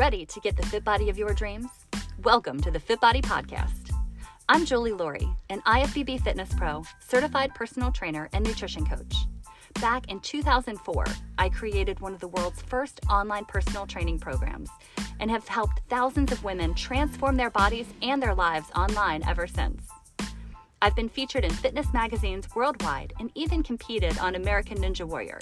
Ready to get the fit body of your dreams? Welcome to the Fit Body Podcast. I'm Jolie Laurie, an IFBB Fitness Pro, certified personal trainer, and nutrition coach. Back in 2004, I created one of the world's first online personal training programs and have helped thousands of women transform their bodies and their lives online ever since. I've been featured in fitness magazines worldwide and even competed on American Ninja Warrior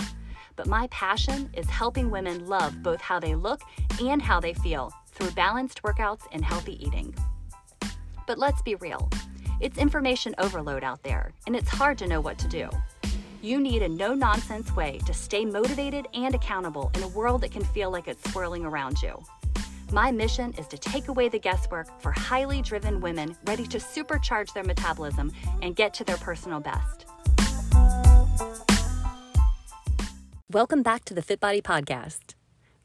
but my passion is helping women love both how they look and how they feel through balanced workouts and healthy eating. But let's be real it's information overload out there, and it's hard to know what to do. You need a no nonsense way to stay motivated and accountable in a world that can feel like it's swirling around you. My mission is to take away the guesswork for highly driven women ready to supercharge their metabolism and get to their personal best. Welcome back to the Fit Body Podcast.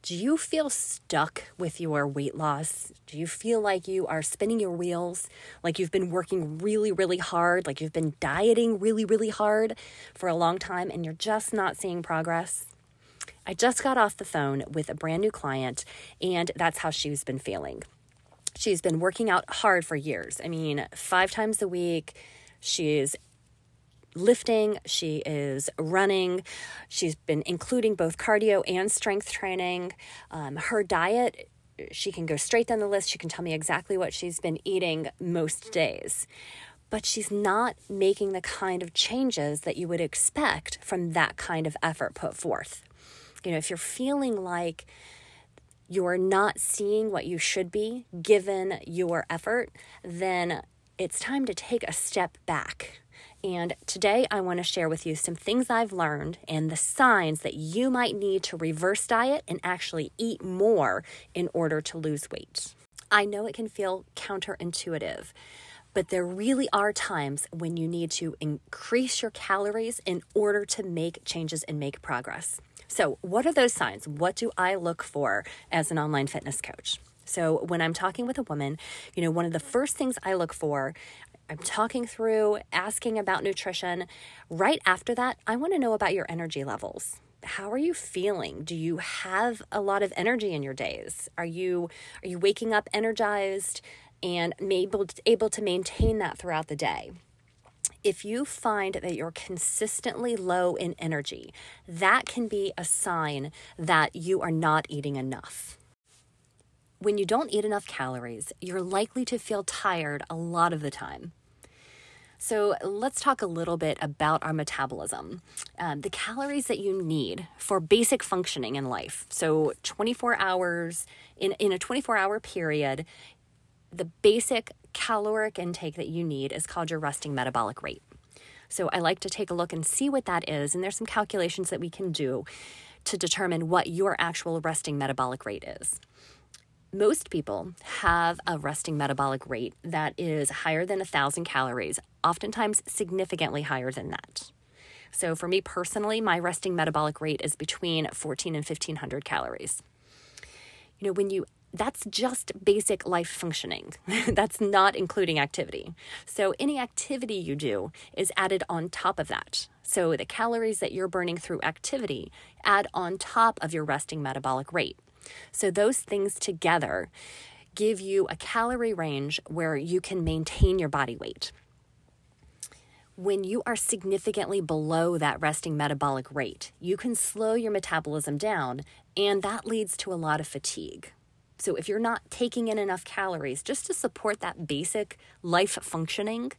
Do you feel stuck with your weight loss? Do you feel like you are spinning your wheels, like you've been working really, really hard, like you've been dieting really, really hard for a long time and you're just not seeing progress? I just got off the phone with a brand new client, and that's how she's been feeling. She's been working out hard for years. I mean, five times a week. She's lifting, she is running, she's been including both cardio and strength training. Um, her diet, she can go straight down the list. She can tell me exactly what she's been eating most days. But she's not making the kind of changes that you would expect from that kind of effort put forth. You know, if you're feeling like you're not seeing what you should be given your effort, then it's time to take a step back and today I want to share with you some things I've learned and the signs that you might need to reverse diet and actually eat more in order to lose weight. I know it can feel counterintuitive, but there really are times when you need to increase your calories in order to make changes and make progress. So, what are those signs? What do I look for as an online fitness coach? So, when I'm talking with a woman, you know, one of the first things I look for I'm talking through, asking about nutrition. Right after that, I want to know about your energy levels. How are you feeling? Do you have a lot of energy in your days? Are you are you waking up energized and able able to maintain that throughout the day? If you find that you're consistently low in energy, that can be a sign that you are not eating enough. When you don't eat enough calories, you're likely to feel tired a lot of the time. So, let's talk a little bit about our metabolism. Um, the calories that you need for basic functioning in life. So, 24 hours, in, in a 24 hour period, the basic caloric intake that you need is called your resting metabolic rate. So, I like to take a look and see what that is. And there's some calculations that we can do to determine what your actual resting metabolic rate is most people have a resting metabolic rate that is higher than 1,000 calories, oftentimes significantly higher than that. So, for me personally, my resting metabolic rate is between 14 and 1500 calories. You know, when you that's just basic life functioning. that's not including activity. So, any activity you do is added on top of that. So, the calories that you're burning through activity add on top of your resting metabolic rate. So, those things together give you a calorie range where you can maintain your body weight. When you are significantly below that resting metabolic rate, you can slow your metabolism down, and that leads to a lot of fatigue. So, if you're not taking in enough calories just to support that basic life functioning,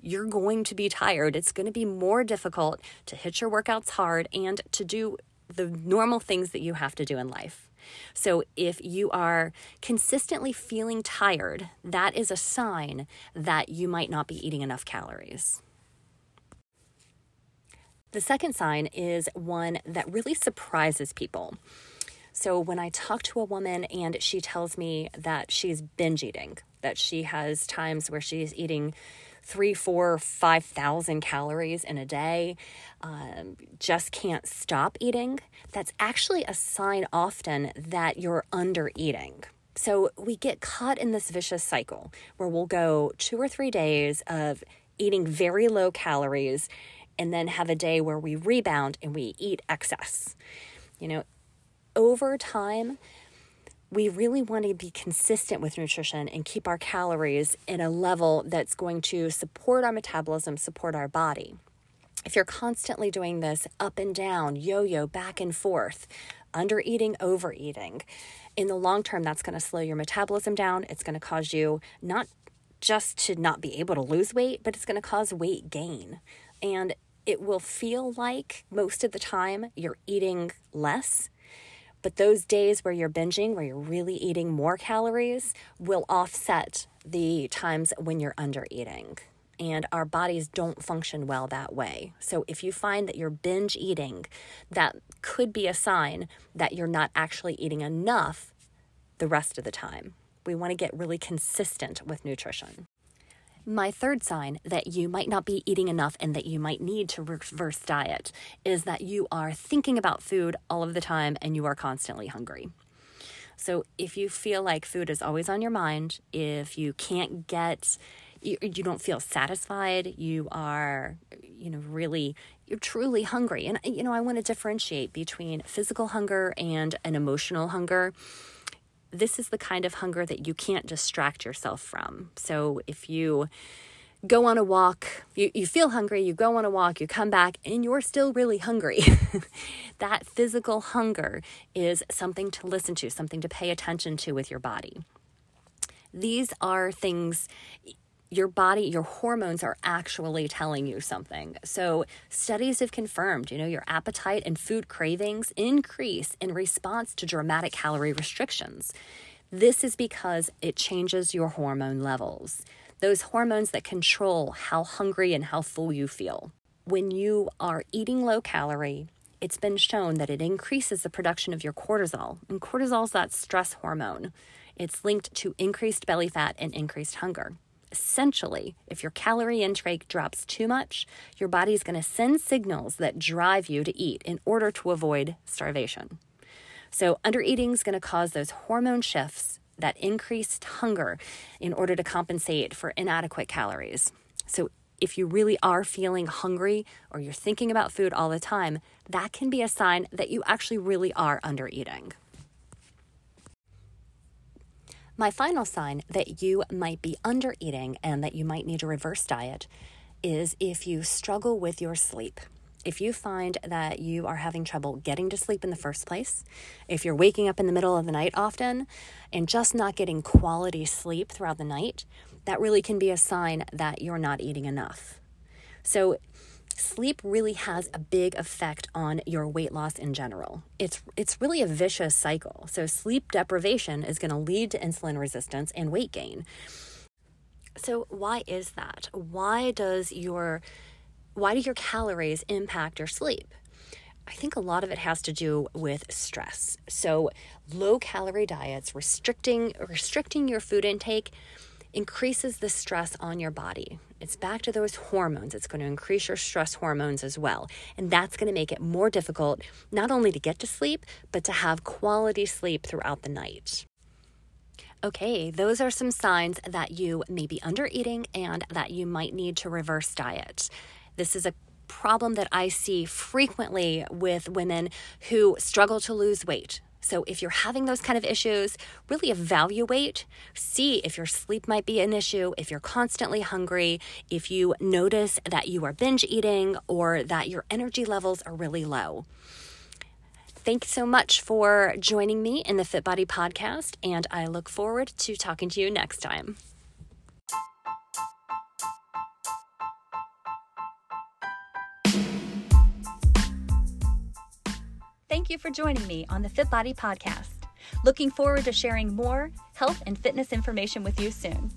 you're going to be tired. It's going to be more difficult to hit your workouts hard and to do the normal things that you have to do in life. So if you are consistently feeling tired, that is a sign that you might not be eating enough calories. The second sign is one that really surprises people. So, when I talk to a woman and she tells me that she's binge eating, that she has times where she's eating three, four, five thousand calories in a day, um, just can't stop eating, that's actually a sign often that you're under eating. So we get caught in this vicious cycle where we'll go two or three days of eating very low calories and then have a day where we rebound and we eat excess. You know, over time, we really want to be consistent with nutrition and keep our calories in a level that's going to support our metabolism, support our body. If you're constantly doing this up and down, yo yo, back and forth, under eating, overeating, in the long term, that's going to slow your metabolism down. It's going to cause you not just to not be able to lose weight, but it's going to cause weight gain. And it will feel like most of the time you're eating less but those days where you're binging, where you're really eating more calories, will offset the times when you're under eating. And our bodies don't function well that way. So if you find that you're binge eating, that could be a sign that you're not actually eating enough the rest of the time. We want to get really consistent with nutrition. My third sign that you might not be eating enough and that you might need to reverse diet is that you are thinking about food all of the time and you are constantly hungry. So, if you feel like food is always on your mind, if you can't get, you, you don't feel satisfied, you are, you know, really, you're truly hungry. And, you know, I want to differentiate between physical hunger and an emotional hunger this is the kind of hunger that you can't distract yourself from. So if you go on a walk, you, you feel hungry, you go on a walk, you come back, and you're still really hungry. that physical hunger is something to listen to, something to pay attention to with your body. These are things your body, your hormones are actually telling you something. So, studies have confirmed, you know, your appetite and food cravings increase in response to dramatic calorie restrictions. This is because it changes your hormone levels, those hormones that control how hungry and how full you feel. When you are eating low calorie, it's been shown that it increases the production of your cortisol. And cortisol is that stress hormone. It's linked to increased belly fat and increased hunger essentially, if your calorie intake drops too much, your body is going to send signals that drive you to eat in order to avoid starvation. So, undereating is going to cause those hormone shifts, that increased hunger, in order to compensate for inadequate calories. So, if you really are feeling hungry or you're thinking about food all the time, that can be a sign that you actually really are undereating. My final sign that you might be under eating and that you might need a reverse diet is if you struggle with your sleep. If you find that you are having trouble getting to sleep in the first place, if you're waking up in the middle of the night often and just not getting quality sleep throughout the night, that really can be a sign that you're not eating enough. So, sleep really has a big effect on your weight loss in general. It's it's really a vicious cycle. So sleep deprivation is going to lead to insulin resistance and weight gain. So why is that? Why does your why do your calories impact your sleep? I think a lot of it has to do with stress. So low calorie diets, restricting restricting your food intake increases the stress on your body. It's back to those hormones. It's going to increase your stress hormones as well. And that's going to make it more difficult not only to get to sleep, but to have quality sleep throughout the night. Okay, those are some signs that you may be under eating and that you might need to reverse diet. This is a problem that I see frequently with women who struggle to lose weight. So if you're having those kind of issues, really evaluate, see if your sleep might be an issue, if you're constantly hungry, if you notice that you are binge eating or that your energy levels are really low. Thanks so much for joining me in the Fit Body podcast, and I look forward to talking to you next time. Thank you for joining me on the Fit Body Podcast. Looking forward to sharing more health and fitness information with you soon.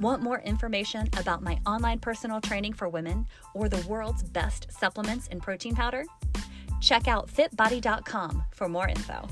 Want more information about my online personal training for women or the world's best supplements and protein powder? Check out fitbody.com for more info.